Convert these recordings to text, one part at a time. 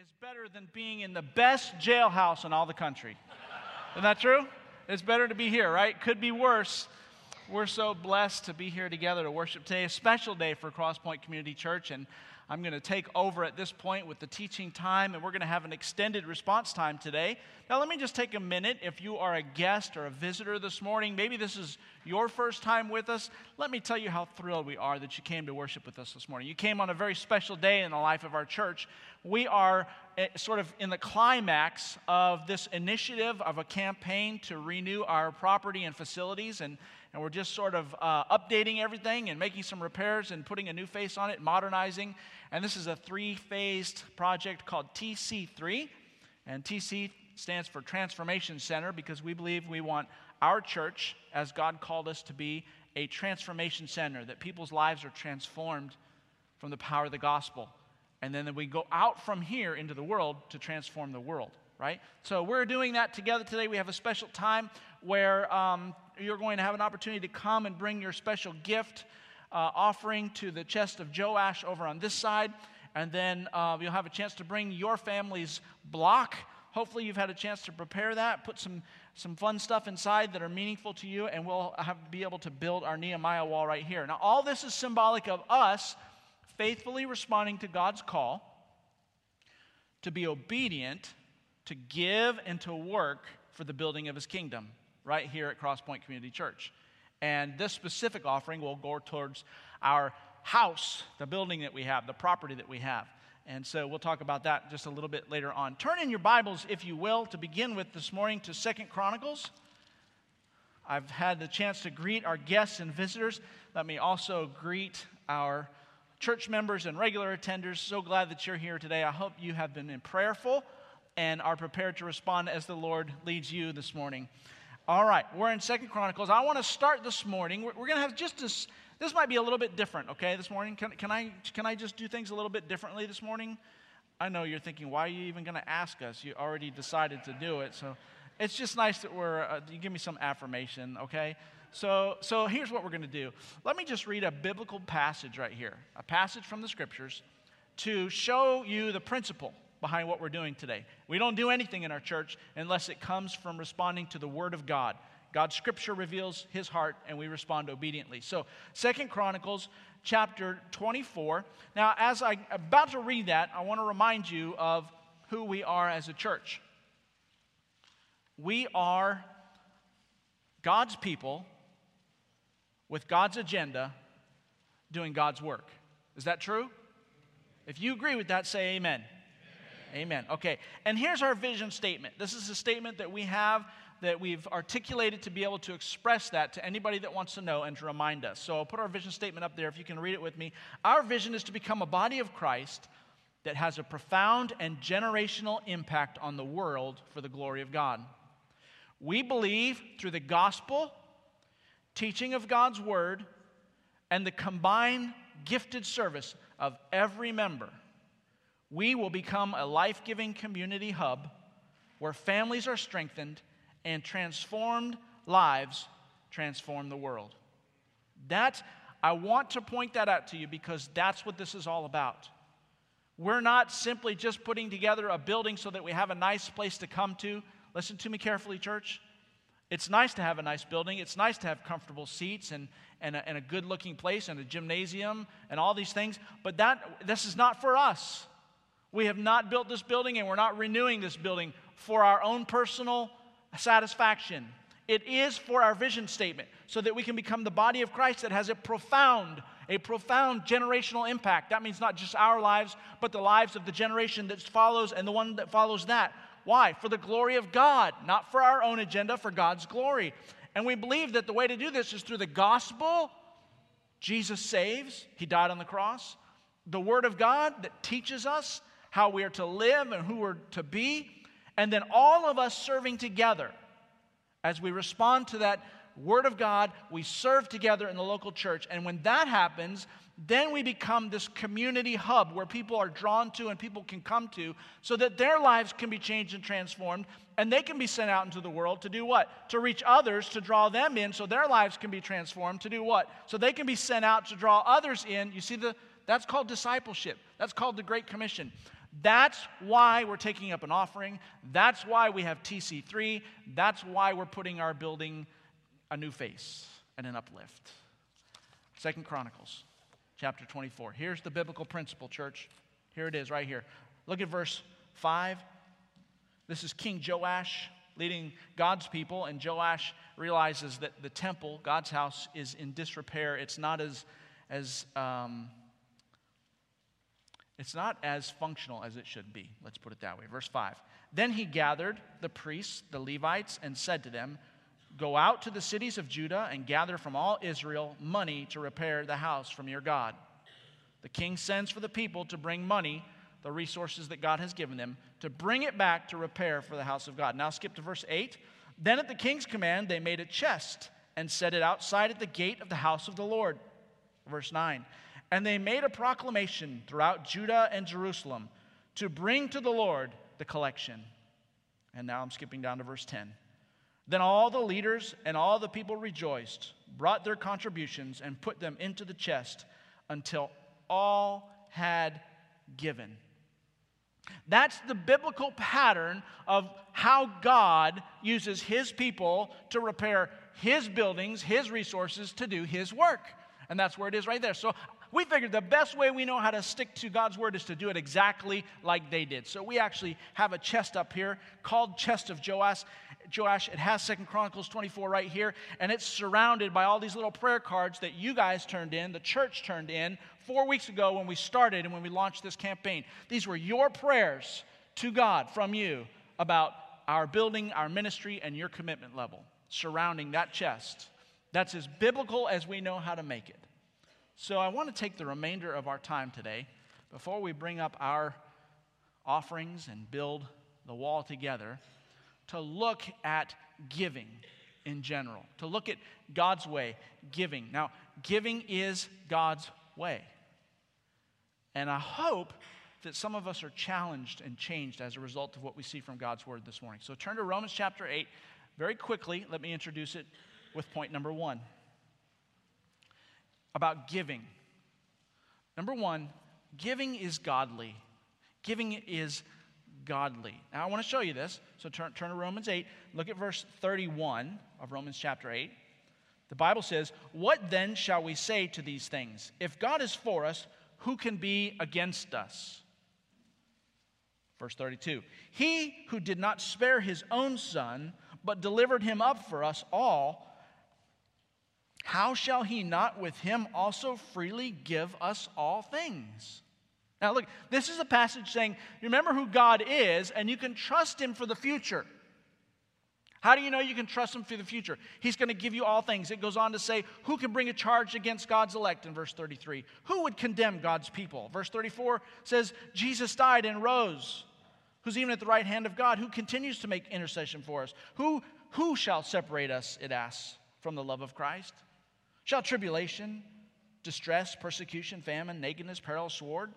is better than being in the best jailhouse in all the country. Isn't that true? It's better to be here, right? Could be worse. We're so blessed to be here together to worship today, a special day for Crosspoint Community Church. And I'm going to take over at this point with the teaching time, and we're going to have an extended response time today. Now, let me just take a minute. If you are a guest or a visitor this morning, maybe this is your first time with us, let me tell you how thrilled we are that you came to worship with us this morning. You came on a very special day in the life of our church. We are eh, sort of in the climax of this initiative of a campaign to renew our property and facilities and and we're just sort of uh, updating everything and making some repairs and putting a new face on it, modernizing. And this is a three phased project called TC3. And TC stands for Transformation Center because we believe we want our church, as God called us to be, a transformation center, that people's lives are transformed from the power of the gospel. And then we go out from here into the world to transform the world, right? So we're doing that together today. We have a special time where um, you're going to have an opportunity to come and bring your special gift uh, offering to the chest of Joash over on this side. And then uh, you'll have a chance to bring your family's block. Hopefully, you've had a chance to prepare that, put some, some fun stuff inside that are meaningful to you, and we'll have, be able to build our Nehemiah wall right here. Now, all this is symbolic of us faithfully responding to God's call to be obedient, to give, and to work for the building of his kingdom right here at Crosspoint Community Church. And this specific offering will go towards our house, the building that we have, the property that we have. And so we'll talk about that just a little bit later on. Turn in your Bibles, if you will, to begin with this morning to Second Chronicles. I've had the chance to greet our guests and visitors. Let me also greet our church members and regular attenders. So glad that you're here today. I hope you have been in prayerful and are prepared to respond as the Lord leads you this morning. All right, we're in Second Chronicles. I want to start this morning. We're, we're going to have just this. This might be a little bit different, okay? This morning, can, can I can I just do things a little bit differently this morning? I know you're thinking, why are you even going to ask us? You already decided to do it, so it's just nice that we're. Uh, you give me some affirmation, okay? So so here's what we're going to do. Let me just read a biblical passage right here, a passage from the scriptures, to show you the principle behind what we're doing today. We don't do anything in our church unless it comes from responding to the Word of God. God's scripture reveals his heart and we respond obediently. So, Second Chronicles chapter 24. Now, as I'm about to read that, I want to remind you of who we are as a church. We are God's people with God's agenda doing God's work. Is that true? If you agree with that, say amen. Amen. Okay. And here's our vision statement. This is a statement that we have that we've articulated to be able to express that to anybody that wants to know and to remind us. So I'll put our vision statement up there if you can read it with me. Our vision is to become a body of Christ that has a profound and generational impact on the world for the glory of God. We believe through the gospel, teaching of God's word, and the combined gifted service of every member we will become a life giving community hub where families are strengthened and transformed lives transform the world. That, I want to point that out to you because that's what this is all about. We're not simply just putting together a building so that we have a nice place to come to. Listen to me carefully, church. It's nice to have a nice building. It's nice to have comfortable seats and, and a, and a good looking place and a gymnasium and all these things. But that, this is not for us. We have not built this building and we're not renewing this building for our own personal satisfaction. It is for our vision statement so that we can become the body of Christ that has a profound, a profound generational impact. That means not just our lives, but the lives of the generation that follows and the one that follows that. Why? For the glory of God, not for our own agenda, for God's glory. And we believe that the way to do this is through the gospel. Jesus saves, He died on the cross. The Word of God that teaches us how we are to live and who we're to be, and then all of us serving together. As we respond to that Word of God, we serve together in the local church. And when that happens, then we become this community hub where people are drawn to and people can come to so that their lives can be changed and transformed and they can be sent out into the world to do what? To reach others, to draw them in so their lives can be transformed. To do what? So they can be sent out to draw others in. You see the, That's called discipleship. That's called the Great Commission. That's why we're taking up an offering. That's why we have TC3. That's why we're putting our building a new face and an uplift. Second Chronicles chapter 24. Here's the biblical principle, church. Here it is right here. Look at verse 5. This is King Joash leading God's people, and Joash realizes that the temple, God's house, is in disrepair. It's not as, as um, it's not as functional as it should be. Let's put it that way. Verse 5. Then he gathered the priests, the Levites, and said to them, Go out to the cities of Judah and gather from all Israel money to repair the house from your God. The king sends for the people to bring money, the resources that God has given them, to bring it back to repair for the house of God. Now skip to verse 8. Then at the king's command, they made a chest and set it outside at the gate of the house of the Lord. Verse 9. And they made a proclamation throughout Judah and Jerusalem to bring to the Lord the collection. And now I'm skipping down to verse 10. Then all the leaders and all the people rejoiced, brought their contributions, and put them into the chest until all had given. That's the biblical pattern of how God uses his people to repair his buildings, his resources, to do his work. And that's where it is right there. So we figured the best way we know how to stick to God's word is to do it exactly like they did. So we actually have a chest up here called Chest of Joash. Joash. It has Second Chronicles 24 right here, and it's surrounded by all these little prayer cards that you guys turned in, the church turned in four weeks ago when we started and when we launched this campaign. These were your prayers to God from you about our building, our ministry, and your commitment level surrounding that chest. That's as biblical as we know how to make it. So I want to take the remainder of our time today before we bring up our offerings and build the wall together to look at giving in general, to look at God's way, giving. Now, giving is God's way. And I hope that some of us are challenged and changed as a result of what we see from God's word this morning. So turn to Romans chapter 8. Very quickly, let me introduce it with point number one about giving. Number one, giving is godly. Giving is godly. Now, I want to show you this. So turn, turn to Romans 8. Look at verse 31 of Romans chapter 8. The Bible says, What then shall we say to these things? If God is for us, who can be against us? Verse 32 He who did not spare his own son, but delivered him up for us all, how shall he not with him also freely give us all things? Now, look, this is a passage saying, remember who God is, and you can trust him for the future. How do you know you can trust him for the future? He's going to give you all things. It goes on to say, Who can bring a charge against God's elect in verse 33? Who would condemn God's people? Verse 34 says, Jesus died and rose, who's even at the right hand of God, who continues to make intercession for us. Who, who shall separate us, it asks, from the love of Christ? Shall tribulation, distress, persecution, famine, nakedness, peril, sword?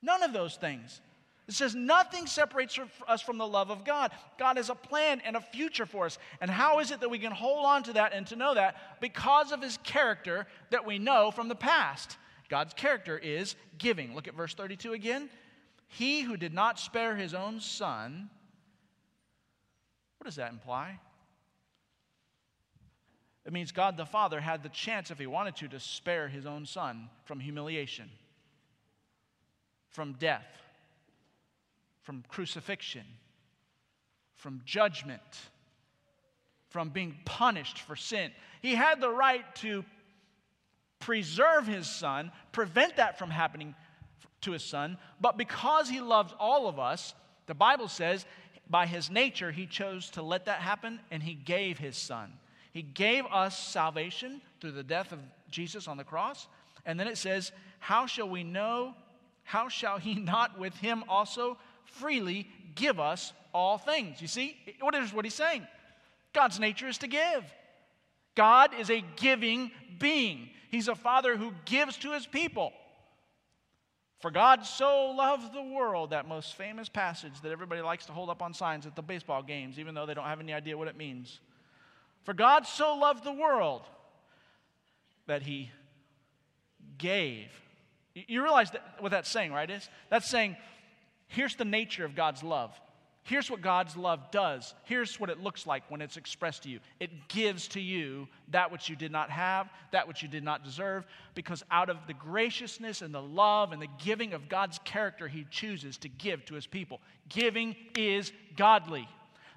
None of those things. It says nothing separates us from the love of God. God has a plan and a future for us. And how is it that we can hold on to that and to know that? Because of his character that we know from the past. God's character is giving. Look at verse 32 again. He who did not spare his own son, what does that imply? It means God the Father had the chance, if he wanted to, to spare his own son from humiliation from death, from crucifixion, from judgment, from being punished for sin. He had the right to preserve his son, prevent that from happening to his son, but because he loved all of us, the Bible says, by his nature, he chose to let that happen and he gave his son. He gave us salvation through the death of Jesus on the cross. And then it says, How shall we know how shall he not with him also freely give us all things? You see, what is what he's saying? God's nature is to give. God is a giving being. He's a father who gives to his people. For God so loved the world, that most famous passage that everybody likes to hold up on signs at the baseball games, even though they don't have any idea what it means. For God so loved the world that he gave You realize that, what that's saying, right? Is that's saying, here's the nature of God's love. Here's what God's love does. Here's what it looks like when it's expressed to you. It gives to you that which you did not have, that which you did not deserve, because out of the graciousness and the love and the giving of God's character, He chooses to give to His people. Giving is godly.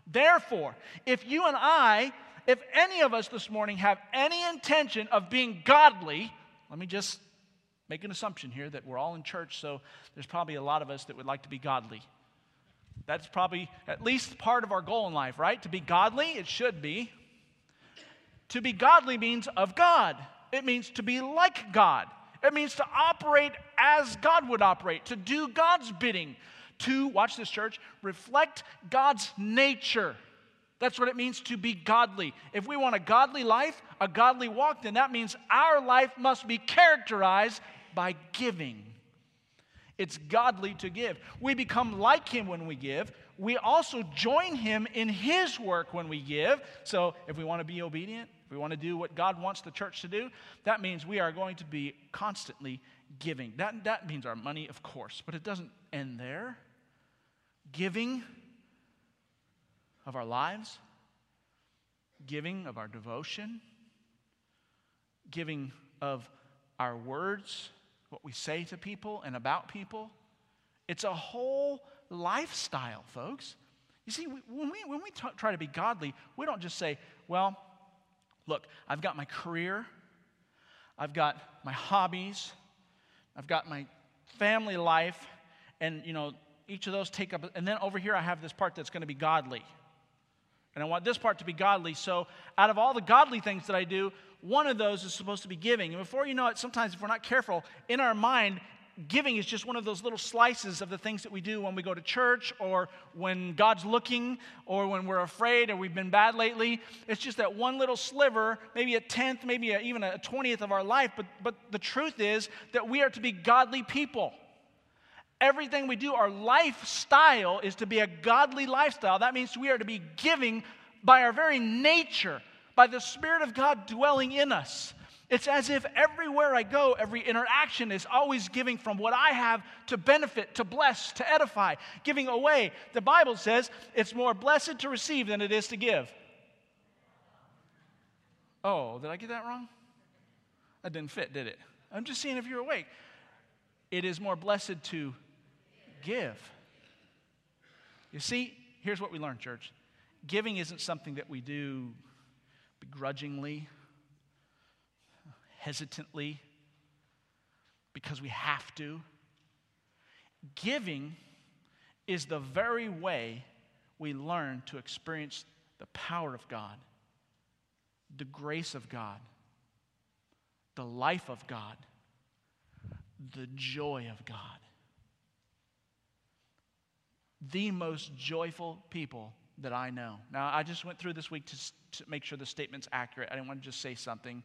Therefore, if you and I, if any of us this morning have any intention of being godly, let me just make an assumption here that we're all in church, so there's probably a lot of us that would like to be godly. That's probably at least part of our goal in life, right? To be godly, it should be. To be godly means of God, it means to be like God. It means to operate as God would operate, to do God's bidding, to, watch this church, reflect God's nature. That's what it means to be godly. If we want a godly life, a godly walk, then that means our life must be characterized by giving. It's godly to give. We become like Him when we give. We also join Him in His work when we give. So, if we want to be obedient, if we want to do what God wants the church to do, that means we are going to be constantly giving. That, that means our money, of course, but it doesn't end there. Giving of our lives, giving of our devotion, giving of our words what we say to people and about people. It's a whole lifestyle, folks. You see, when we, when we t- try to be godly, we don't just say, well, look, I've got my career, I've got my hobbies, I've got my family life, and, you know, each of those take up, and then over here I have this part that's going to be godly. And I want this part to be godly. So, out of all the godly things that I do, one of those is supposed to be giving. And before you know it, sometimes if we're not careful, in our mind, giving is just one of those little slices of the things that we do when we go to church or when God's looking or when we're afraid or we've been bad lately. It's just that one little sliver, maybe a tenth, maybe a, even a twentieth of our life. But, but the truth is that we are to be godly people. Everything we do, our lifestyle is to be a godly lifestyle. That means we are to be giving by our very nature by the Spirit of God dwelling in us. It's as if everywhere I go, every interaction is always giving from what I have to benefit, to bless, to edify, giving away. The Bible says it's more blessed to receive than it is to give. Oh, did I get that wrong? That didn't fit, did it? I'm just seeing if you're awake. It is more blessed to give. You see, here's what we learn, church giving isn't something that we do begrudgingly, hesitantly, because we have to. Giving is the very way we learn to experience the power of God, the grace of God, the life of God, the joy of God. The most joyful people that I know. Now, I just went through this week to, to make sure the statement's accurate. I didn't want to just say something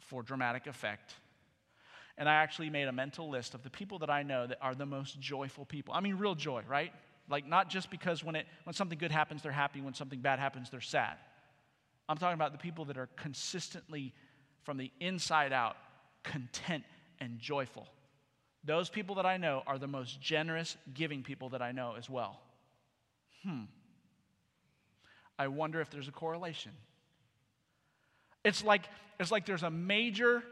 for dramatic effect. And I actually made a mental list of the people that I know that are the most joyful people. I mean, real joy, right? Like, not just because when, it, when something good happens, they're happy, when something bad happens, they're sad. I'm talking about the people that are consistently, from the inside out, content and joyful. Those people that I know are the most generous, giving people that I know as well. Hmm. I wonder if there's a correlation. It's like, it's like there's a major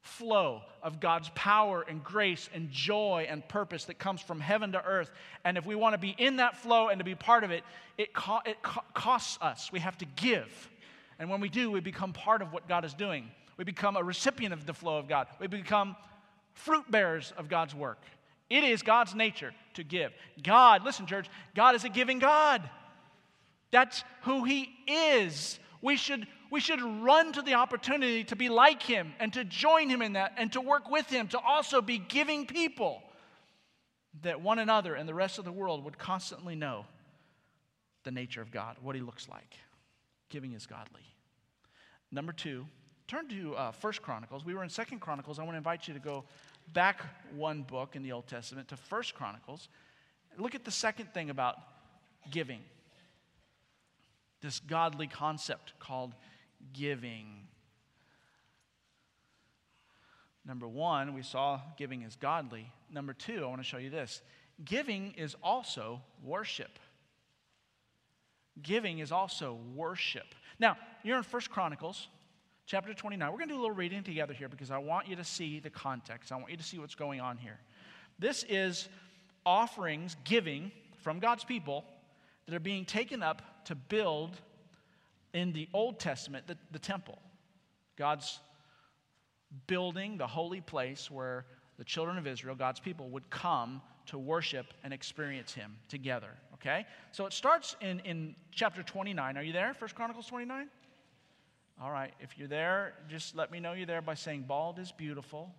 flow of God's power and grace and joy and purpose that comes from heaven to earth. And if we want to be in that flow and to be part of it, it, co- it co- costs us. We have to give. And when we do, we become part of what God is doing. We become a recipient of the flow of God. We become fruit bearers of God's work. It is God's nature to give. God, listen, church, God is a giving God. That's who He is. We should, we should run to the opportunity to be like Him and to join Him in that and to work with Him, to also be giving people that one another and the rest of the world would constantly know the nature of God, what He looks like. Giving is godly. Number two, turn to uh, First Chronicles. We were in Second Chronicles. I want to invite you to go back one book in the Old Testament to First Chronicles. Look at the second thing about giving this godly concept called giving. Number one, we saw giving is godly. Number two, I want to show you this giving is also worship. Giving is also worship. Now, you're in First Chronicles chapter 29. We're going to do a little reading together here because I want you to see the context. I want you to see what's going on here. This is offerings, giving from God's people that are being taken up to build in the Old Testament the, the temple. God's building the holy place where the children of Israel, God's people, would come to worship and experience Him together. Okay? So it starts in, in chapter 29. Are you there? First Chronicles 29? All right. If you're there, just let me know you're there by saying, Bald is beautiful.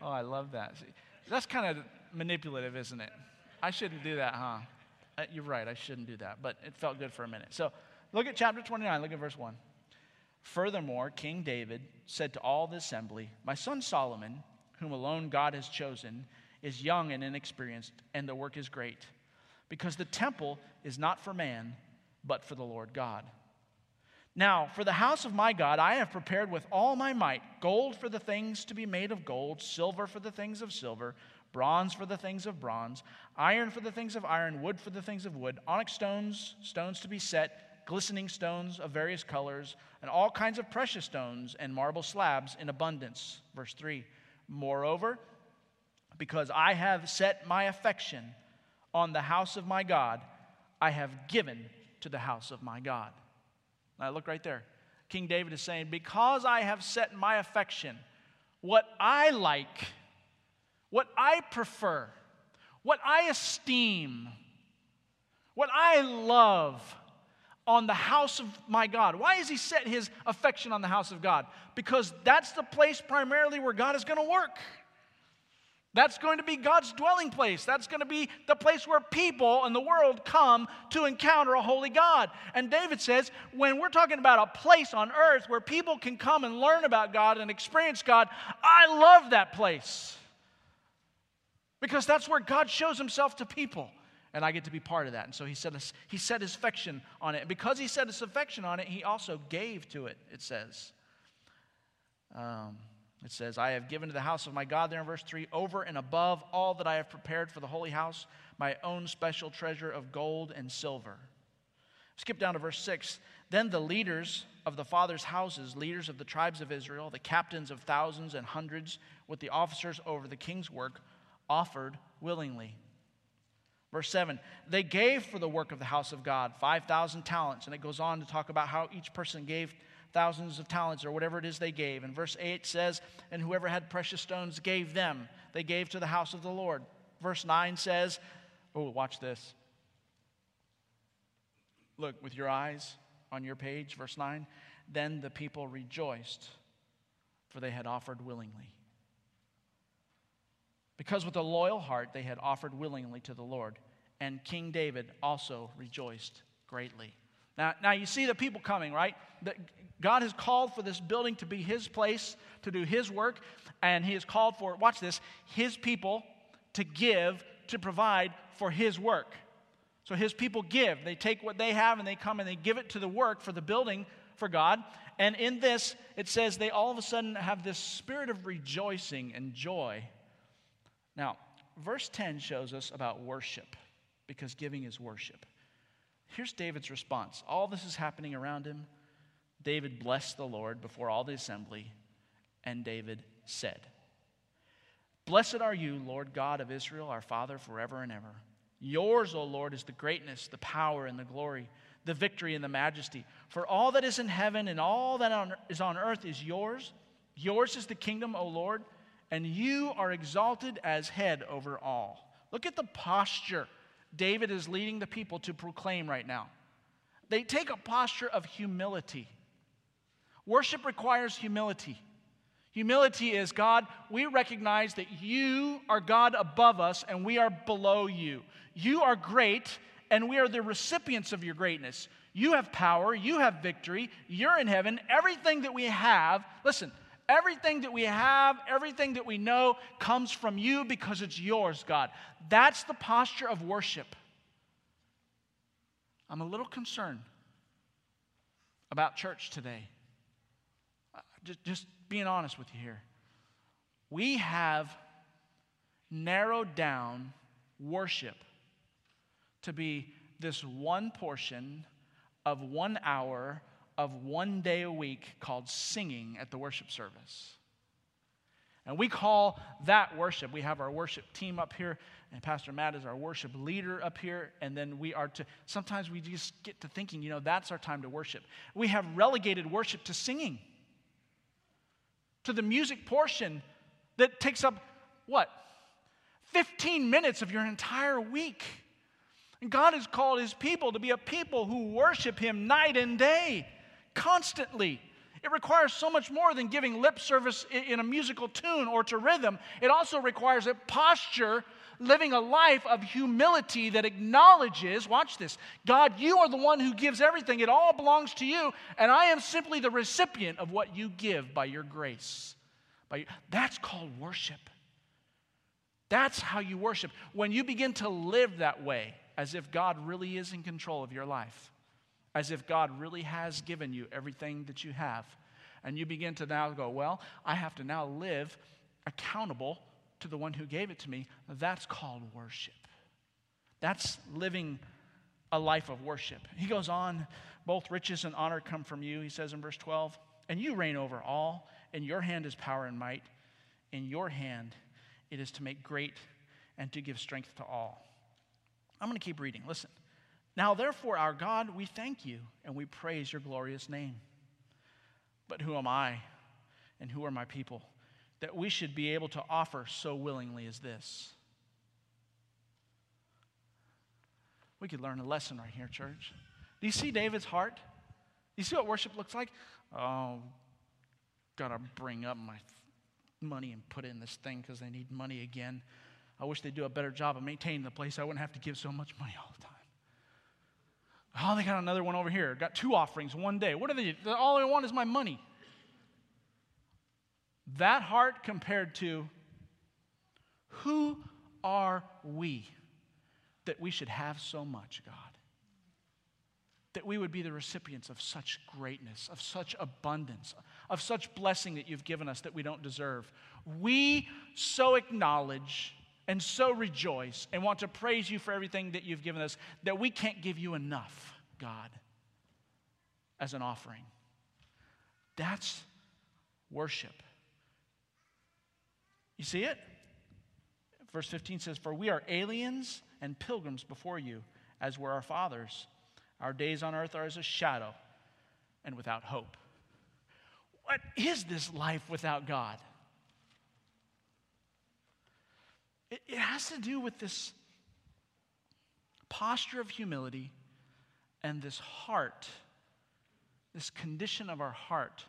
Oh, I love that. See, that's kind of manipulative, isn't it? I shouldn't do that, huh? Uh, you're right, I shouldn't do that, but it felt good for a minute. So look at chapter 29, look at verse 1. Furthermore, King David said to all the assembly, My son Solomon, whom alone God has chosen, is young and inexperienced, and the work is great, because the temple is not for man, but for the Lord God. Now, for the house of my God, I have prepared with all my might gold for the things to be made of gold, silver for the things of silver, bronze for the things of bronze, iron for the things of iron, wood for the things of wood, onyx stones, stones to be set, glistening stones of various colors, and all kinds of precious stones and marble slabs in abundance. Verse 3 Moreover, because I have set my affection on the house of my God, I have given to the house of my God. Now, look right there. King David is saying, Because I have set my affection, what I like, what I prefer, what I esteem, what I love on the house of my God. Why has he set his affection on the house of God? Because that's the place primarily where God is going to work. That's going to be God's dwelling place. That's going to be the place where people in the world come to encounter a holy God. And David says, when we're talking about a place on earth where people can come and learn about God and experience God, I love that place. Because that's where God shows himself to people. And I get to be part of that. And so he set, his, he set his affection on it. And because he set his affection on it, he also gave to it, it says. Um, it says, I have given to the house of my God, there in verse 3, over and above all that I have prepared for the holy house, my own special treasure of gold and silver. Skip down to verse 6. Then the leaders of the fathers' houses, leaders of the tribes of Israel, the captains of thousands and hundreds, with the officers over the king's work, offered willingly. Verse 7 They gave for the work of the house of God 5,000 talents. And it goes on to talk about how each person gave thousands of talents or whatever it is they gave. And verse 8 says, And whoever had precious stones gave them. They gave to the house of the Lord. Verse 9 says, Oh, watch this. Look with your eyes on your page, verse 9. Then the people rejoiced, for they had offered willingly. Because with a loyal heart they had offered willingly to the Lord. And King David also rejoiced greatly. Now, now you see the people coming, right? The, God has called for this building to be His place, to do His work, and He has called for, watch this, His people to give, to provide for His work. So His people give. They take what they have and they come and they give it to the work for the building for God. And in this, it says they all of a sudden have this spirit of rejoicing and joy. Now, verse 10 shows us about worship, because giving is worship. Here's David's response. All this is happening around him. David blessed the Lord before all the assembly, and David said, Blessed are you, Lord God of Israel, our Father, forever and ever. Yours, O Lord, is the greatness, the power, and the glory, the victory, and the majesty. For all that is in heaven and all that is on earth is yours. Yours is the kingdom, O Lord, and you are exalted as head over all. Look at the posture David is leading the people to proclaim right now. They take a posture of humility. Worship requires humility. Humility is God, we recognize that you are God above us and we are below you. You are great and we are the recipients of your greatness. You have power, you have victory, you're in heaven. Everything that we have, listen, everything that we have, everything that we know comes from you because it's yours, God. That's the posture of worship. I'm a little concerned about church today uh, just, just being honest with you here. We have narrowed down worship to be this one portion of one hour of one day a week called singing at the worship service. And we call that worship. We have our worship team up here, and Pastor Matt is our worship leader up here. And then we are to, sometimes we just get to thinking, you know, that's our time to worship. We have relegated worship to singing, to the music portion that takes up what? 15 minutes of your entire week. And God has called his people to be a people who worship him night and day, constantly. It requires so much more than giving lip service in a musical tune or to rhythm. It also requires a posture, living a life of humility that acknowledges, watch this, God, you are the one who gives everything. It all belongs to you, and I am simply the recipient of what you give by your grace. By your, that's called worship. That's how you worship. When you begin to live that way, as if God really is in control of your life, as if God really has given you everything that you have. And you begin to now go, Well, I have to now live accountable to the one who gave it to me. That's called worship. That's living a life of worship. He goes on, both riches and honor come from you, he says in verse 12, and you reign over all. and your hand is power and might. In your hand it is to make great and to give strength to all. I'm going to keep reading. Listen. Now, therefore, our God, we thank you and we praise your glorious name. But who am I and who are my people that we should be able to offer so willingly as this? We could learn a lesson right here, church. Do you see David's heart? Do you see what worship looks like? Oh, gotta bring up my money and put in this thing because they need money again. I wish they'd do a better job of maintaining the place. I wouldn't have to give so much money all the time. Oh, they got another one over here. Got two offerings one day. What are they? All I want is my money. That heart compared to who are we that we should have so much, God? That we would be the recipients of such greatness, of such abundance, of such blessing that you've given us that we don't deserve. We so acknowledge and so rejoice and want to praise you for everything that you've given us that we can't give you enough, God, as an offering. That's worship. You see it? Verse 15 says, For we are aliens and pilgrims before you, as were our fathers. Our days on earth are as a shadow and without hope. What is this life without God? It, it has to do with this posture of humility and this heart, this condition of our heart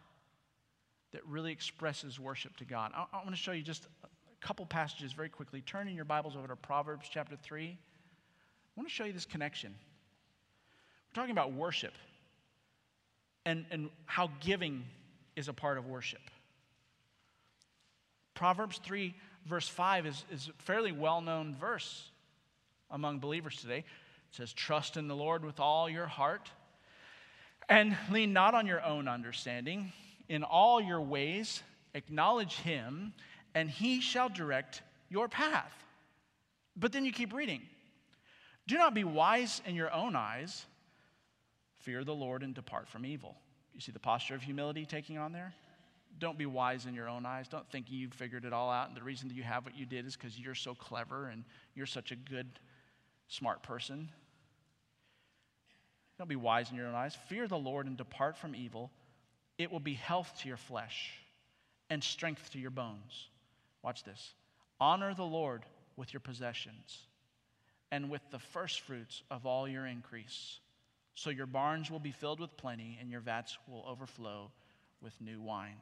that really expresses worship to God. I, I want to show you just a couple passages very quickly. Turn in your Bibles over to Proverbs chapter 3. I want to show you this connection. We're talking about worship and, and how giving is a part of worship. Proverbs 3 verse 5 is, is a fairly well known verse among believers today. It says, Trust in the Lord with all your heart and lean not on your own understanding. In all your ways, acknowledge him, and he shall direct your path. But then you keep reading. Do not be wise in your own eyes. Fear the Lord and depart from evil. You see the posture of humility taking on there? Don't be wise in your own eyes. Don't think you've figured it all out. And the reason that you have what you did is because you're so clever and you're such a good, smart person. Don't be wise in your own eyes. Fear the Lord and depart from evil. It will be health to your flesh and strength to your bones. Watch this. Honor the Lord with your possessions and with the first fruits of all your increase. So your barns will be filled with plenty and your vats will overflow with new wine.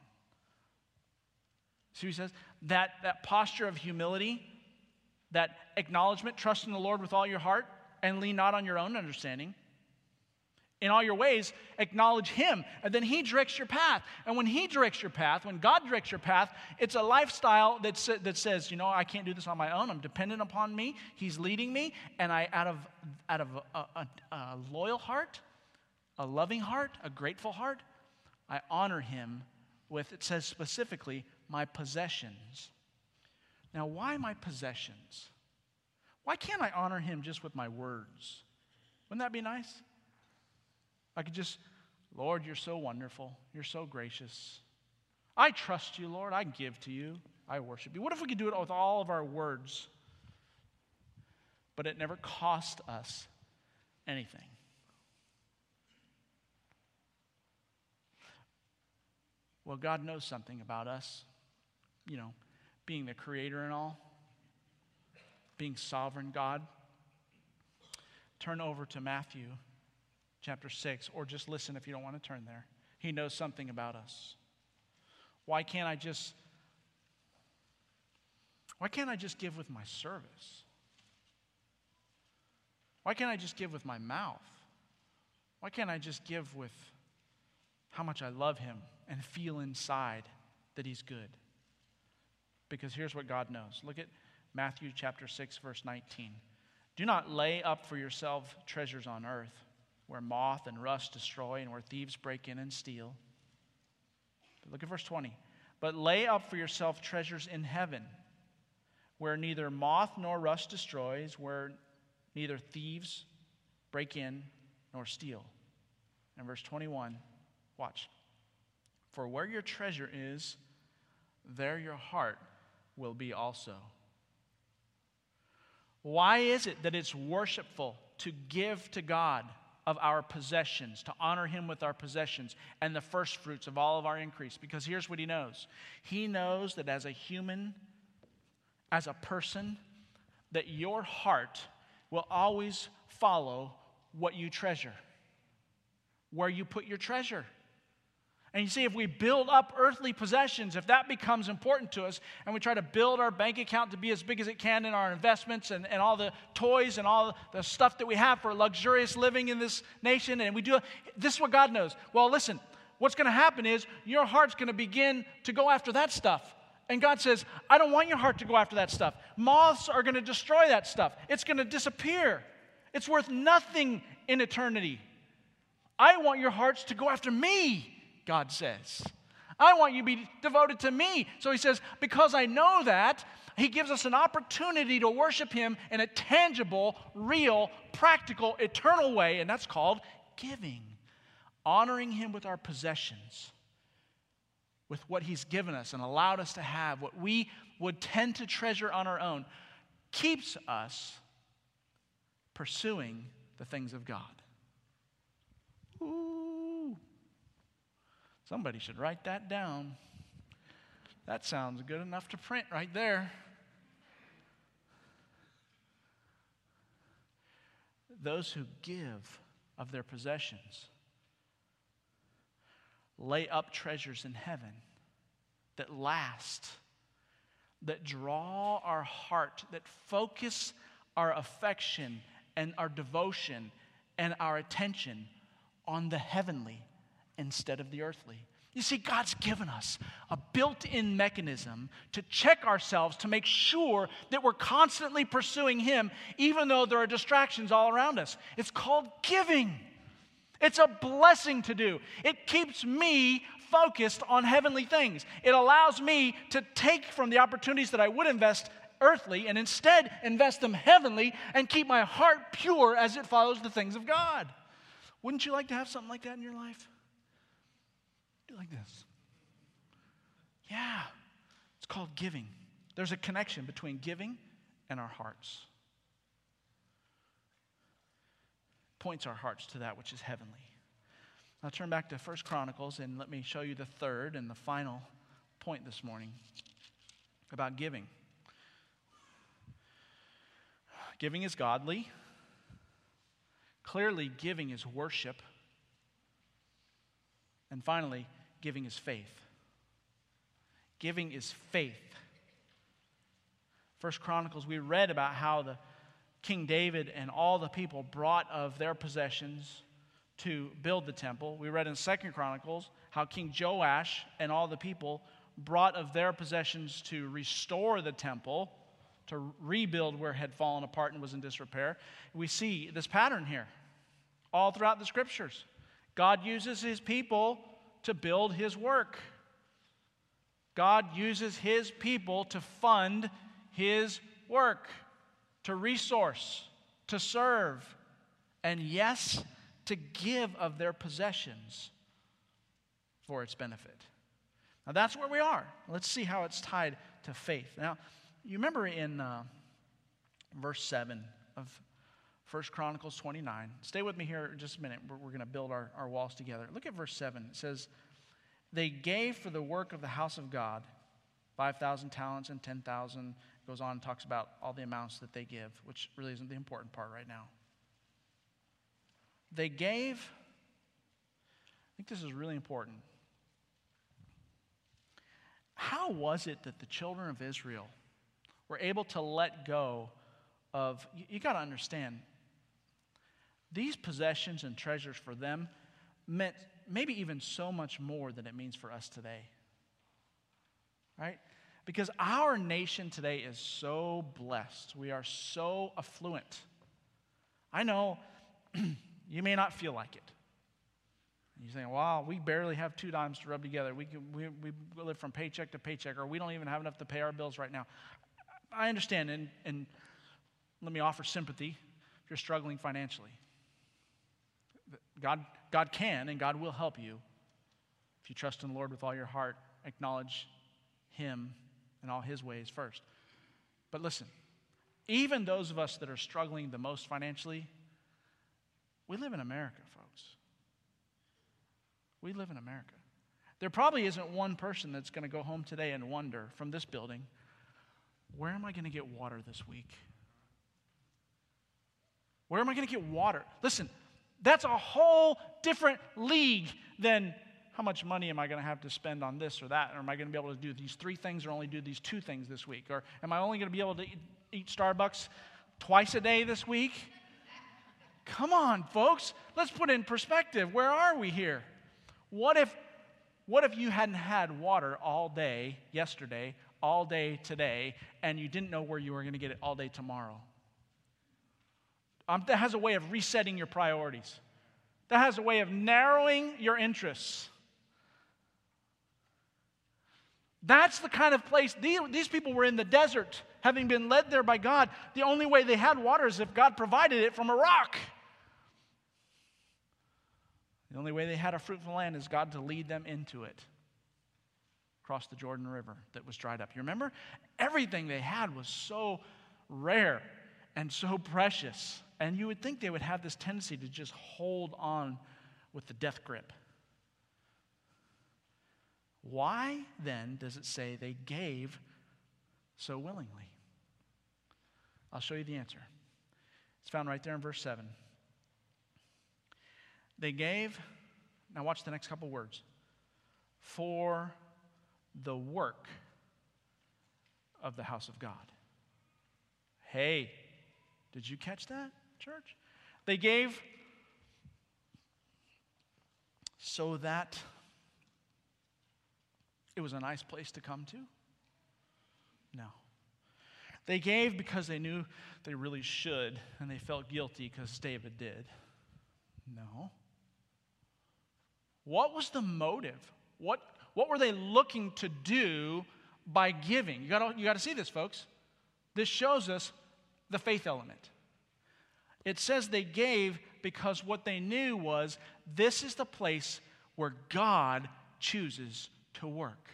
See he says? That, that posture of humility, that acknowledgement, trust in the Lord with all your heart, and lean not on your own understanding. In all your ways, acknowledge Him, and then He directs your path. And when He directs your path, when God directs your path, it's a lifestyle that, that says, you know, I can't do this on my own. I'm dependent upon me. He's leading me, and I, out of, out of a, a, a loyal heart, a loving heart, a grateful heart, I honor Him with, it says specifically, my possessions. Now, why my possessions? Why can't I honor him just with my words? Wouldn't that be nice? I could just, Lord, you're so wonderful. You're so gracious. I trust you, Lord. I give to you. I worship you. What if we could do it with all of our words, but it never cost us anything? Well, God knows something about us, you know, being the creator and all, being sovereign God. Turn over to Matthew chapter 6, or just listen if you don't want to turn there. He knows something about us. Why can't I just why can't I just give with my service? Why can't I just give with my mouth? Why can't I just give with how much I love him and feel inside that he's good? Because here's what God knows. Look at Matthew chapter 6 verse 19. Do not lay up for yourself treasures on earth where moth and rust destroy and where thieves break in and steal. Look at verse 20. But lay up for yourself treasures in heaven, where neither moth nor rust destroys, where neither thieves break in nor steal. And verse 21, watch. For where your treasure is, there your heart will be also. Why is it that it's worshipful to give to God? of our possessions, to honor him with our possessions and the first fruits of all of our increase. Because here's what he knows He knows that as a human, as a person, that your heart will always follow what you treasure, where you put your treasure. And you see, if we build up earthly possessions, if that becomes important to us, and we try to build our bank account to be as big as it can in our investments and, and all the toys and all the stuff that we have for luxurious living in this nation, and we do this is what God knows. Well, listen, what's going to happen is your heart's going to begin to go after that stuff. And God says, I don't want your heart to go after that stuff. Moths are going to destroy that stuff, it's going to disappear. It's worth nothing in eternity. I want your hearts to go after me. God says. I want you to be devoted to me. So he says, because I know that, he gives us an opportunity to worship him in a tangible, real, practical, eternal way, and that's called giving. Honoring him with our possessions, with what he's given us and allowed us to have, what we would tend to treasure on our own, keeps us pursuing the things of God. Ooh. Somebody should write that down. That sounds good enough to print right there. Those who give of their possessions lay up treasures in heaven that last, that draw our heart, that focus our affection and our devotion and our attention on the heavenly instead of the earthly. You see, God's given us a built in mechanism to check ourselves to make sure that we're constantly pursuing Him, even though there are distractions all around us. It's called giving. It's a blessing to do. It keeps me focused on heavenly things. It allows me to take from the opportunities that I would invest earthly and instead invest them heavenly and keep my heart pure as it follows the things of God. Wouldn't you like to have something like that in your life? Like this. Yeah, it's called giving. There's a connection between giving and our hearts. Points our hearts to that which is heavenly. Now turn back to First Chronicles and let me show you the third and the final point this morning about giving. Giving is godly. Clearly, giving is worship. And finally, Giving is faith. Giving is faith. First Chronicles, we read about how the King David and all the people brought of their possessions to build the temple. We read in Second Chronicles how King Joash and all the people brought of their possessions to restore the temple, to rebuild where it had fallen apart and was in disrepair. We see this pattern here all throughout the scriptures. God uses his people to build his work. God uses his people to fund his work, to resource, to serve, and yes, to give of their possessions for its benefit. Now that's where we are. Let's see how it's tied to faith. Now, you remember in uh, verse 7 of 1 Chronicles 29. Stay with me here just a minute. We're, we're going to build our, our walls together. Look at verse 7. It says, They gave for the work of the house of God 5,000 talents and 10,000. Goes on and talks about all the amounts that they give, which really isn't the important part right now. They gave, I think this is really important. How was it that the children of Israel were able to let go of, you, you got to understand, these possessions and treasures for them meant maybe even so much more than it means for us today. Right? Because our nation today is so blessed. We are so affluent. I know you may not feel like it. You're saying, wow, we barely have two dimes to rub together. We, can, we, we live from paycheck to paycheck, or we don't even have enough to pay our bills right now. I understand, and, and let me offer sympathy if you're struggling financially. God, God can and God will help you if you trust in the Lord with all your heart, acknowledge Him and all His ways first. But listen, even those of us that are struggling the most financially, we live in America, folks. We live in America. There probably isn't one person that's going to go home today and wonder from this building, where am I going to get water this week? Where am I going to get water? Listen, that's a whole different league than how much money am I going to have to spend on this or that? Or am I going to be able to do these three things or only do these two things this week? Or am I only going to be able to eat, Starbucks twice a day this week? Come on, folks. Let's put in perspective. Where are we here? What if, what if you hadn't had water all day yesterday, all day today, and you didn't know where you were going to get it all day tomorrow? Um, that has a way of resetting your priorities. That has a way of narrowing your interests. That's the kind of place, these people were in the desert, having been led there by God. The only way they had water is if God provided it from a rock. The only way they had a fruitful land is God to lead them into it. Across the Jordan River that was dried up. You remember? Everything they had was so rare and so precious. And you would think they would have this tendency to just hold on with the death grip. Why then does it say they gave so willingly? I'll show you the answer. It's found right there in verse 7. They gave, now watch the next couple words, for the work of the house of God. Hey, did you catch that? Church. They gave so that it was a nice place to come to? No. They gave because they knew they really should, and they felt guilty because David did. No. What was the motive? What, what were they looking to do by giving? You got you to see this, folks. This shows us the faith element. It says they gave because what they knew was this is the place where God chooses to work.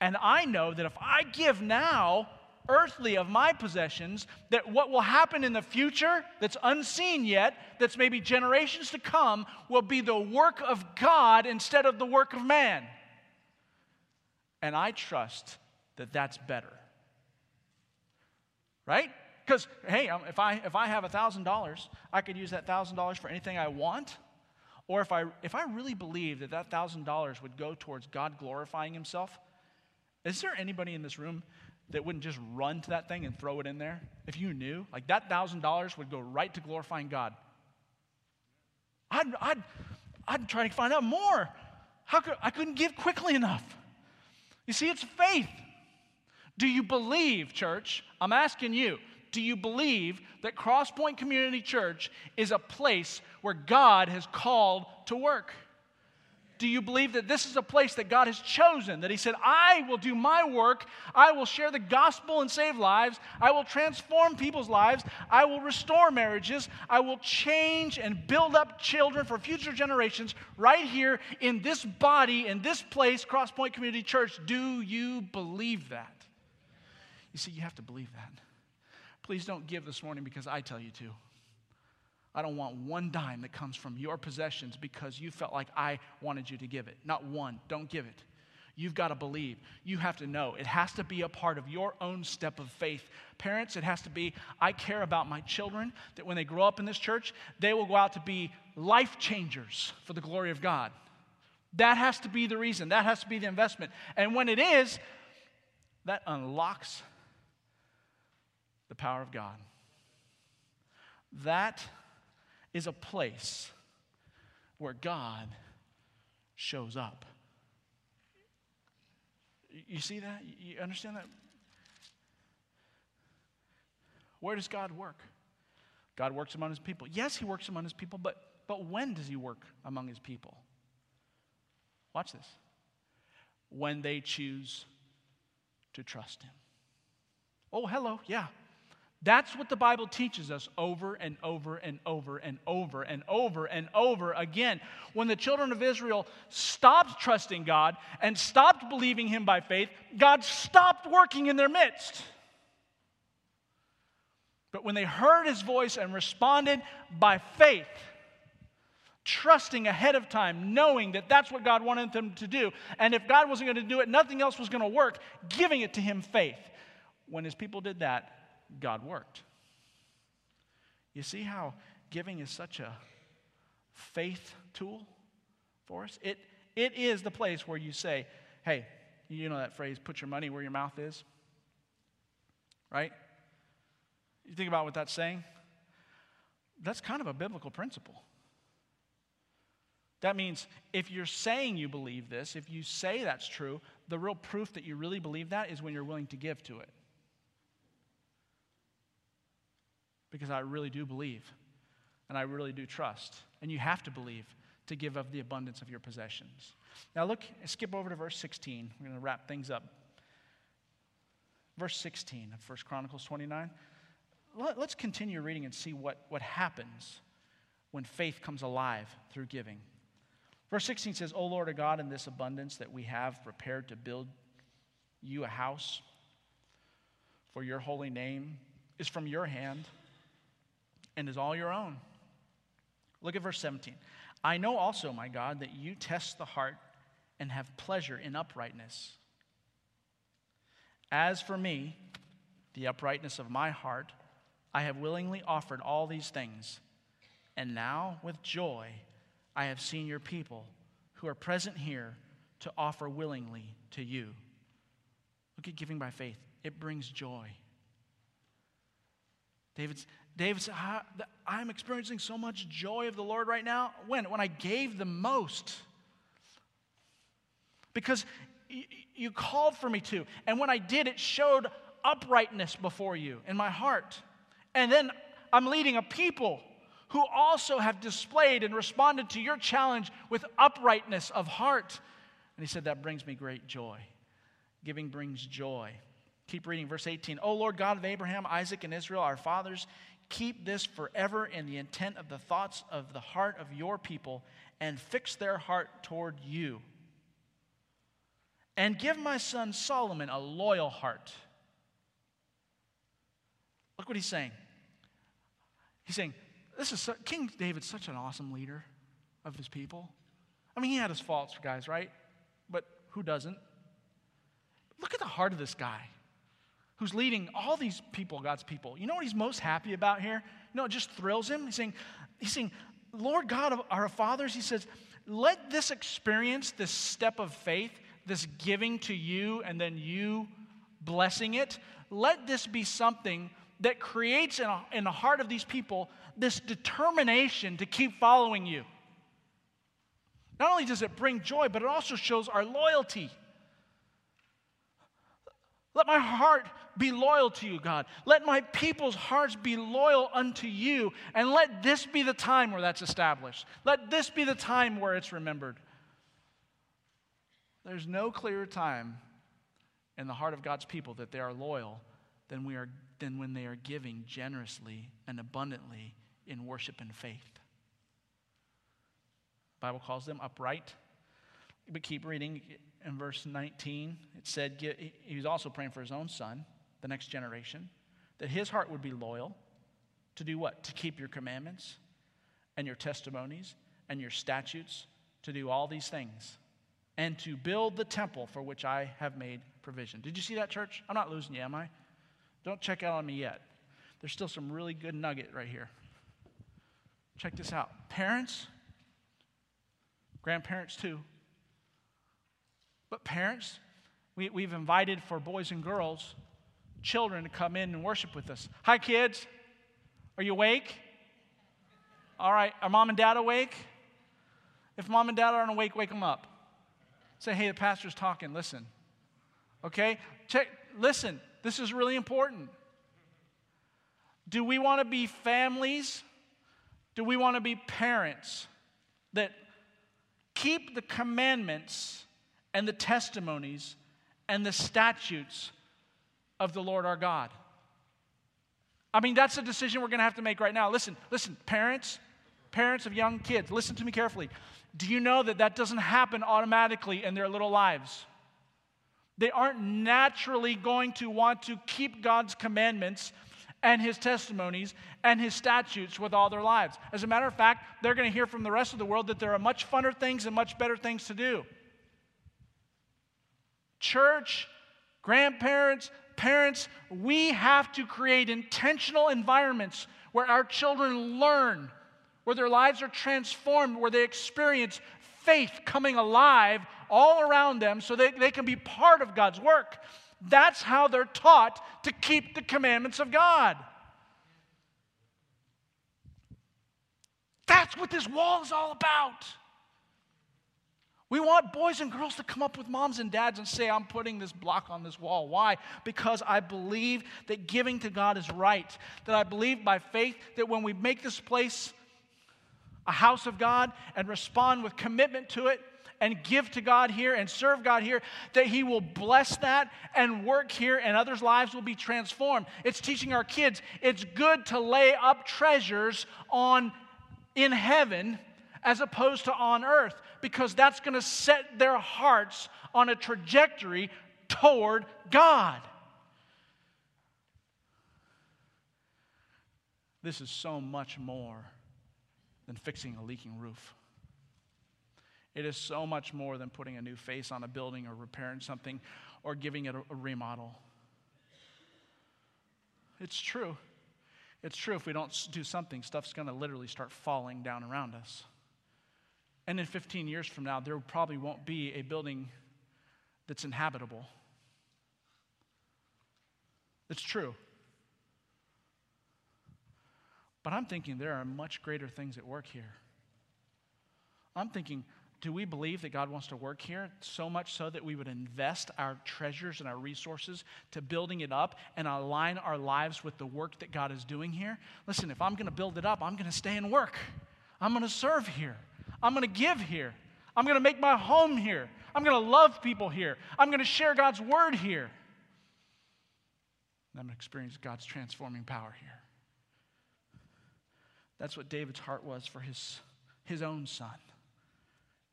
And I know that if I give now, earthly of my possessions, that what will happen in the future that's unseen yet, that's maybe generations to come, will be the work of God instead of the work of man. And I trust that that's better. Right? Because, hey, um, if I, if I have $1,000, I could use that $1,000 for anything I want. Or if I, if I really believe that that $1,000 would go towards God glorifying Himself, is there anybody in this room that wouldn't just run to that thing and throw it in there? If you knew, like that $1,000 would go right to glorifying God. I'd, I'd, I'd try to find out more. How could, I couldn't give quickly enough. You see, it's faith. Do you believe, church? I'm asking you, do you believe that Crosspoint Community Church is a place where God has called to work? Do you believe that this is a place that God has chosen? That He said, I will do my work, I will share the gospel and save lives, I will transform people's lives, I will restore marriages, I will change and build up children for future generations right here in this body, in this place, Crosspoint Community Church. Do you believe that? You see, you have to believe that. Please don't give this morning because I tell you to. I don't want one dime that comes from your possessions because you felt like I wanted you to give it. Not one. Don't give it. You've got to believe. You have to know. It has to be a part of your own step of faith. Parents, it has to be I care about my children, that when they grow up in this church, they will go out to be life changers for the glory of God. That has to be the reason. That has to be the investment. And when it is, that unlocks the power of God. That is a place where God shows up. You see that? You understand that? Where does God work? God works among his people. Yes, he works among his people, but, but when does he work among his people? Watch this. When they choose to trust him. Oh, hello, yeah. That's what the Bible teaches us over and over and over and over and over and over again. When the children of Israel stopped trusting God and stopped believing Him by faith, God stopped working in their midst. But when they heard His voice and responded by faith, trusting ahead of time, knowing that that's what God wanted them to do, and if God wasn't going to do it, nothing else was going to work, giving it to Him faith. When His people did that, God worked. You see how giving is such a faith tool for us? It, it is the place where you say, hey, you know that phrase, put your money where your mouth is? Right? You think about what that's saying? That's kind of a biblical principle. That means if you're saying you believe this, if you say that's true, the real proof that you really believe that is when you're willing to give to it. Because I really do believe and I really do trust. And you have to believe to give of the abundance of your possessions. Now, look, skip over to verse 16. We're going to wrap things up. Verse 16 of 1 Chronicles 29. Let, us continue reading and see what, what happens when faith comes alive through giving. Verse 16 says, O Lord of God, in this abundance that we have prepared to build you a house for your holy name is from your hand and is all your own. Look at verse 17. I know also, my God, that you test the heart and have pleasure in uprightness. As for me, the uprightness of my heart, I have willingly offered all these things. And now, with joy, I have seen your people who are present here to offer willingly to you. Look at giving by faith, it brings joy. David's, David said, I'm experiencing so much joy of the Lord right now. When? When I gave the most. Because you called for me to. And when I did, it showed uprightness before you in my heart. And then I'm leading a people who also have displayed and responded to your challenge with uprightness of heart. And he said, That brings me great joy. Giving brings joy. Keep reading, verse 18. O Lord God of Abraham, Isaac, and Israel, our fathers, keep this forever in the intent of the thoughts of the heart of your people, and fix their heart toward you. And give my son Solomon a loyal heart. Look what he's saying. He's saying, this is so, King David's such an awesome leader of his people. I mean, he had his faults, guys, right? But who doesn't? Look at the heart of this guy who's leading all these people, God's people. You know what he's most happy about here? You know, it just thrills him. He's saying, he's saying, Lord God of our fathers, he says, let this experience, this step of faith, this giving to you and then you blessing it, let this be something that creates in, a, in the heart of these people this determination to keep following you. Not only does it bring joy, but it also shows our loyalty. Let my heart be loyal to you, God. Let my people's hearts be loyal unto you. And let this be the time where that's established. Let this be the time where it's remembered. there's no clearer time in the heart of God's people that they are loyal than, we are, than when they are giving generously and abundantly in worship and faith. The Bible calls them upright. But keep reading in verse 19. It said he was also praying for his own son, the next generation, that his heart would be loyal to do what? To keep your commandments and your testimonies and your statutes, to do all these things, and to build the temple for which I have made provision. Did you see that, church? I'm not losing you, am I? Don't check out on me yet. There's still some really good nugget right here. Check this out. Parents, grandparents too. But parents, we, we've invited for boys and girls, children to come in and worship with us. Hi, kids. Are you awake? All right. Are mom and dad awake? If mom and dad aren't awake, wake them up. Say, hey, the pastor's talking. Listen. Okay? Check. Listen. This is really important. Do we want to be families? Do we want to be parents that keep the commandments and the testimonies and the statutes of the Lord our God? I mean, that's a decision we're going to have to make right now. Listen, listen, parents, parents of young kids, listen to me carefully. Do you know that that doesn't happen automatically in their little lives? They aren't naturally going to want to keep God's commandments and his testimonies and his statutes with all their lives. As a matter of fact, they're going to hear from the rest of the world that there are much funner things and much better things to do. Church, grandparents, parents, we have to create intentional environments where our children learn, where their lives are transformed, where they experience faith coming alive all around them so that they can be part of God's work. That's how they're taught to keep the commandments of God. That's what this wall is all about. We want boys and girls to come up with moms and dads and say, I'm putting this block on this wall. Why? Because I believe that giving to God is right. That I believe by faith that when we make this place a house of God and respond with commitment to it, and give to God here and serve God here, that He will bless that and work here and others' lives will be transformed. It's teaching our kids it's good to lay up treasures on in heaven as opposed to on earth because that's going to set their hearts on a trajectory toward God. This is so much more than fixing a leaking roof. It is so much more than putting a new face on a building or repairing something or giving it a, a remodel. It's true. It's true if we don't do something, stuff's going to literally start falling down around us. And in 15 years from now, there probably won't be a building that's inhabitable. It's true. But I'm thinking there are much greater things at work here. I'm thinking do we believe that God wants to work here so much so that we would invest our treasures and our resources to building it up and align our lives with the work that God is doing here? Listen, if I'm going to build it up, I'm going to stay and work. I'm going to serve here. I'm going to give here. I'm going to make my home here. I'm going to love people here. I'm going to share God's word here. I'm going to experience God's transforming power here. That's what David's heart was for his, his own son.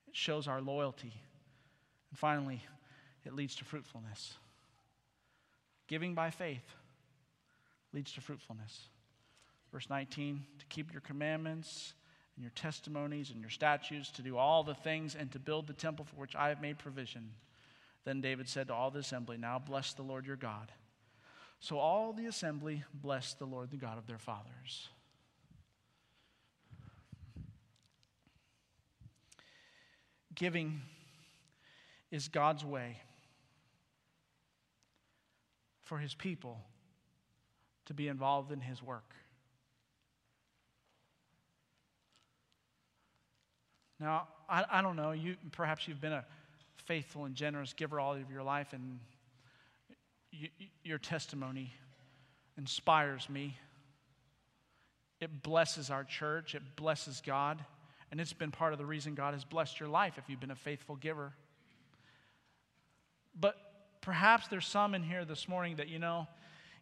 It shows our loyalty. And finally, it leads to fruitfulness. Giving by faith leads to fruitfulness. Verse 19, to keep your commandments and your testimonies and your statutes, to do all the things and to build the temple for which I have made provision. Then David said to all the assembly, Now bless the Lord your God. So all the assembly blessed the Lord, the God of their fathers. Giving is God's way for his people to be involved in his work. Now, I, I don't know, you perhaps you've been a faithful and generous giver all of your life, and you, your testimony inspires me. It blesses our church, it blesses God. And it's been part of the reason God has blessed your life if you've been a faithful giver. But perhaps there's some in here this morning that, you know,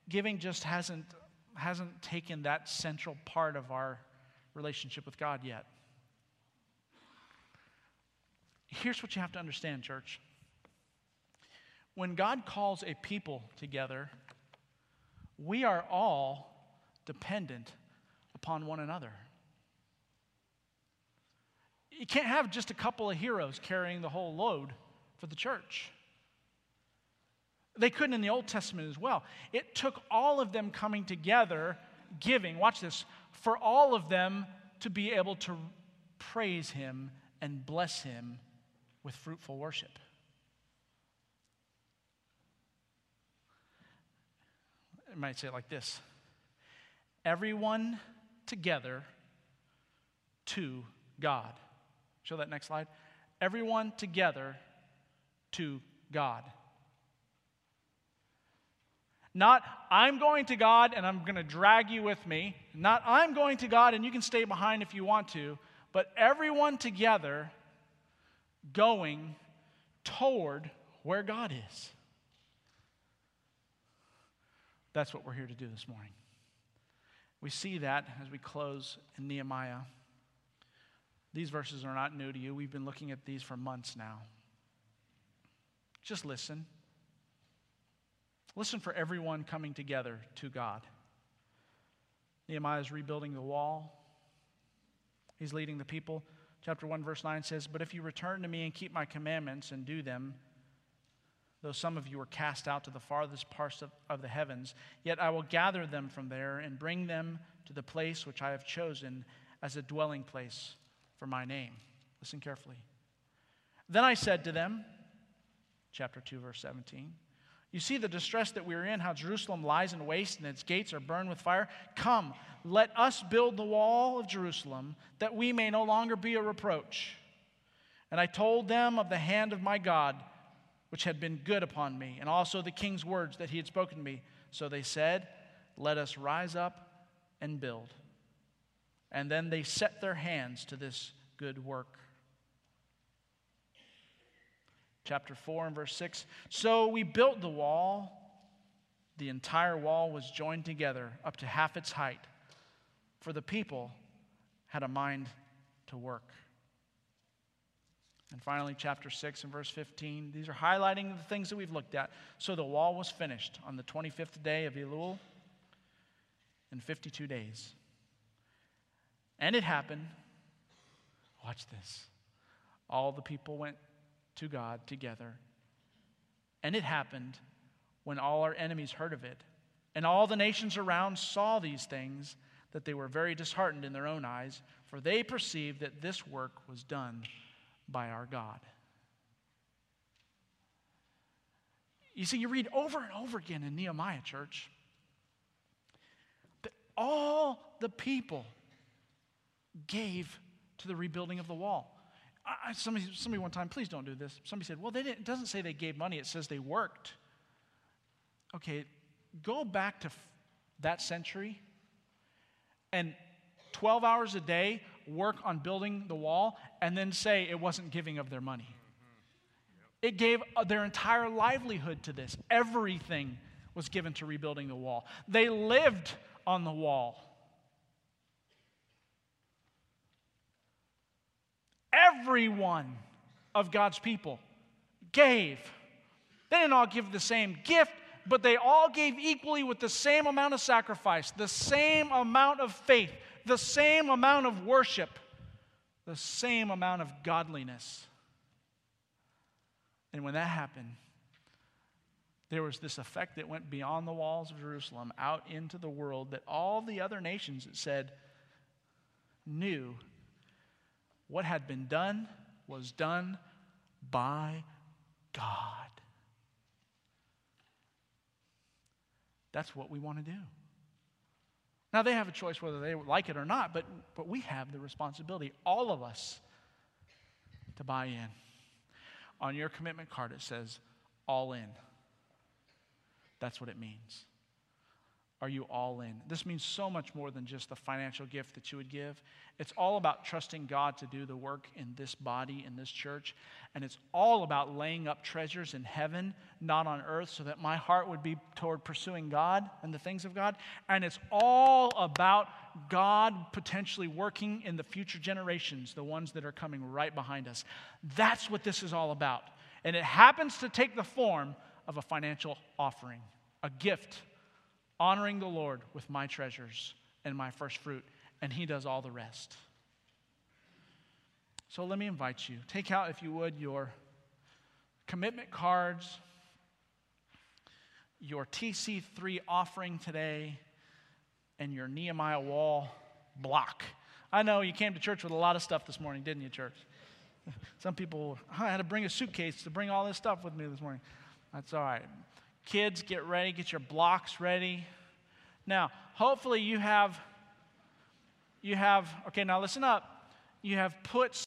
giving just hasn't, hasn't taken that central part of our relationship with God yet. Here's what you have to understand, church. When God calls a people together, we are all dependent upon one another. You can't have just a couple of heroes carrying the whole load for the church. They couldn't in the Old Testament as well. It took all of them coming together, giving, watch this, for all of them to be able to praise Him and bless Him with fruitful worship. I might say it like this Everyone together to God. Show that next slide. Everyone together to God. Not, I'm going to God and I'm going to drag you with me. Not, I'm going to God and you can stay behind if you want to. But everyone together going toward where God is. That's what we're here to do this morning. We see that as we close in Nehemiah. These verses are not new to you. We've been looking at these for months now. Just listen. Listen for everyone coming together to God. Nehemiah is rebuilding the wall, he's leading the people. Chapter 1, verse 9 says, But if you return to me and keep my commandments and do them, though some of you are cast out to the farthest parts of, of the heavens, yet I will gather them from there and bring them to the place which I have chosen as a dwelling place for my name. Listen carefully. Then I said to them, chapter 2, verse 17, you see the distress that we are in, how Jerusalem lies in waste and its gates are burned with fire. Come, let us build the wall of Jerusalem, that we may no longer be a reproach. And I told them of the hand of my God, which had been good upon me, and also the king's words that he had spoken to me. So they said, Let us rise up and build. And then they set their hands to this good work chapter 4 and verse 6. So we built the wall. The entire wall was joined together up to half its height, for the people had a mind to work. And finally, chapter 6 and verse 15. These are highlighting the things that we've looked at. So the wall was finished on the 25th day of Elul in 52 days. And it happened. Watch this. All the people went to God together. And it happened when all our enemies heard of it, and all the nations around saw these things, that they were very disheartened in their own eyes, for they perceived that this work was done by our God. You see, you read over and over again in Nehemiah, church, that all the people gave to the rebuilding of the wall. I, somebody, somebody one time, please don't do this. Somebody said, well, they didn't, it doesn't say they gave money, it says they worked. Okay, go back to f- that century and 12 hours a day work on building the wall and then say it wasn't giving of their money. It gave uh, their entire livelihood to this. Everything was given to rebuilding the wall. They lived on the wall. Everyone of God's people gave. They didn't all give the same gift, but they all gave equally with the same amount of sacrifice, the same amount of faith, the same amount of worship, the same amount of godliness. And when that happened, there was this effect that went beyond the walls of Jerusalem out into the world that all the other nations, it said, knew what had been done was done by God. That's what we want to do. Now, they have a choice whether they like it or not, but, but we have the responsibility, all of us, to buy in. On your commitment card, it says, all in. That's what it means. Are you all in? This means so much more than just the financial gift that you would give. It's all about trusting God to do the work in this body, in this church. And it's all about laying up treasures in heaven, not on earth, so that my heart would be toward pursuing God and the things of God. And it's all about God potentially working in the future generations, the ones that are coming right behind us. That's what this is all about. And it happens to take the form of a financial offering, a gift honoring the Lord with my treasures and my first fruit, and He does all the rest. So let me invite you. Take out, if you would, your commitment cards, your TC3 offering today, and your Nehemiah wall block. I know you came to church with a lot of stuff this morning, didn't you, church? Some people, I had to bring a suitcase to bring all this stuff with me this morning. That's all right. Kids, get ready, get your blocks ready. Now, hopefully you have you have okay, now listen up. You have put